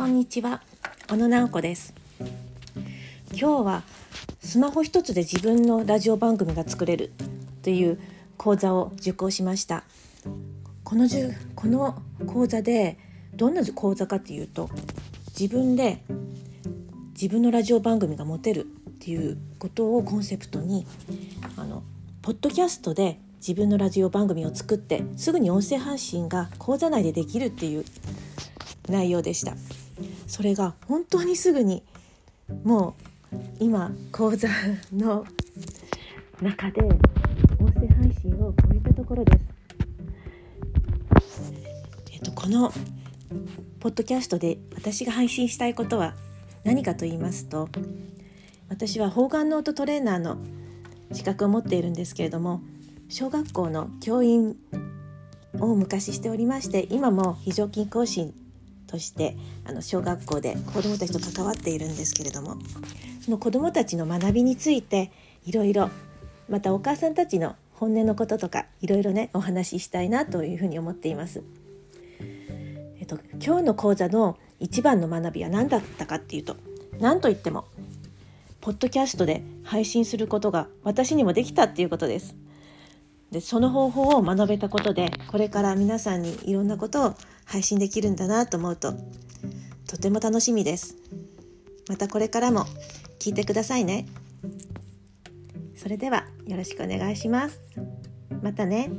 こんにちは。小野直子です。今日はスマホ一つで自分のラジオ番組が作れるという講座を受講しました。このじゅこの講座でどんな講座かっていうと自分で自分のラジオ番組が持てるっていうことをコンセプトにあのポッドキャストで自分のラジオ番組を作ってすぐに音声配信が講座内でできるっていう内容でした。それが本当にすぐにもう今講座の中で音声配信を超えたところです。えっとこのポッドキャストで私が配信したいことは何かと言いますと私は方眼ノートトレーナーの資格を持っているんですけれども小学校の教員を昔しておりまして今も非常勤講師としてあの小学校で子どもたちと関わっているんですけれどもその子どもたちの学びについていろいろまたお母さんたちの本音のこととかいろいろねお話ししたいなというふうに思っています。えっと、今日の講座の一番の学びは何だったかっていうと何といってもポッドキャストで配信することが私にもできたっていうことです。でその方法を学べたことでこれから皆さんにいろんなことを配信できるんだなと思うととても楽しみです。またこれからも聞いてくださいね。それではよろしくお願いします。またね。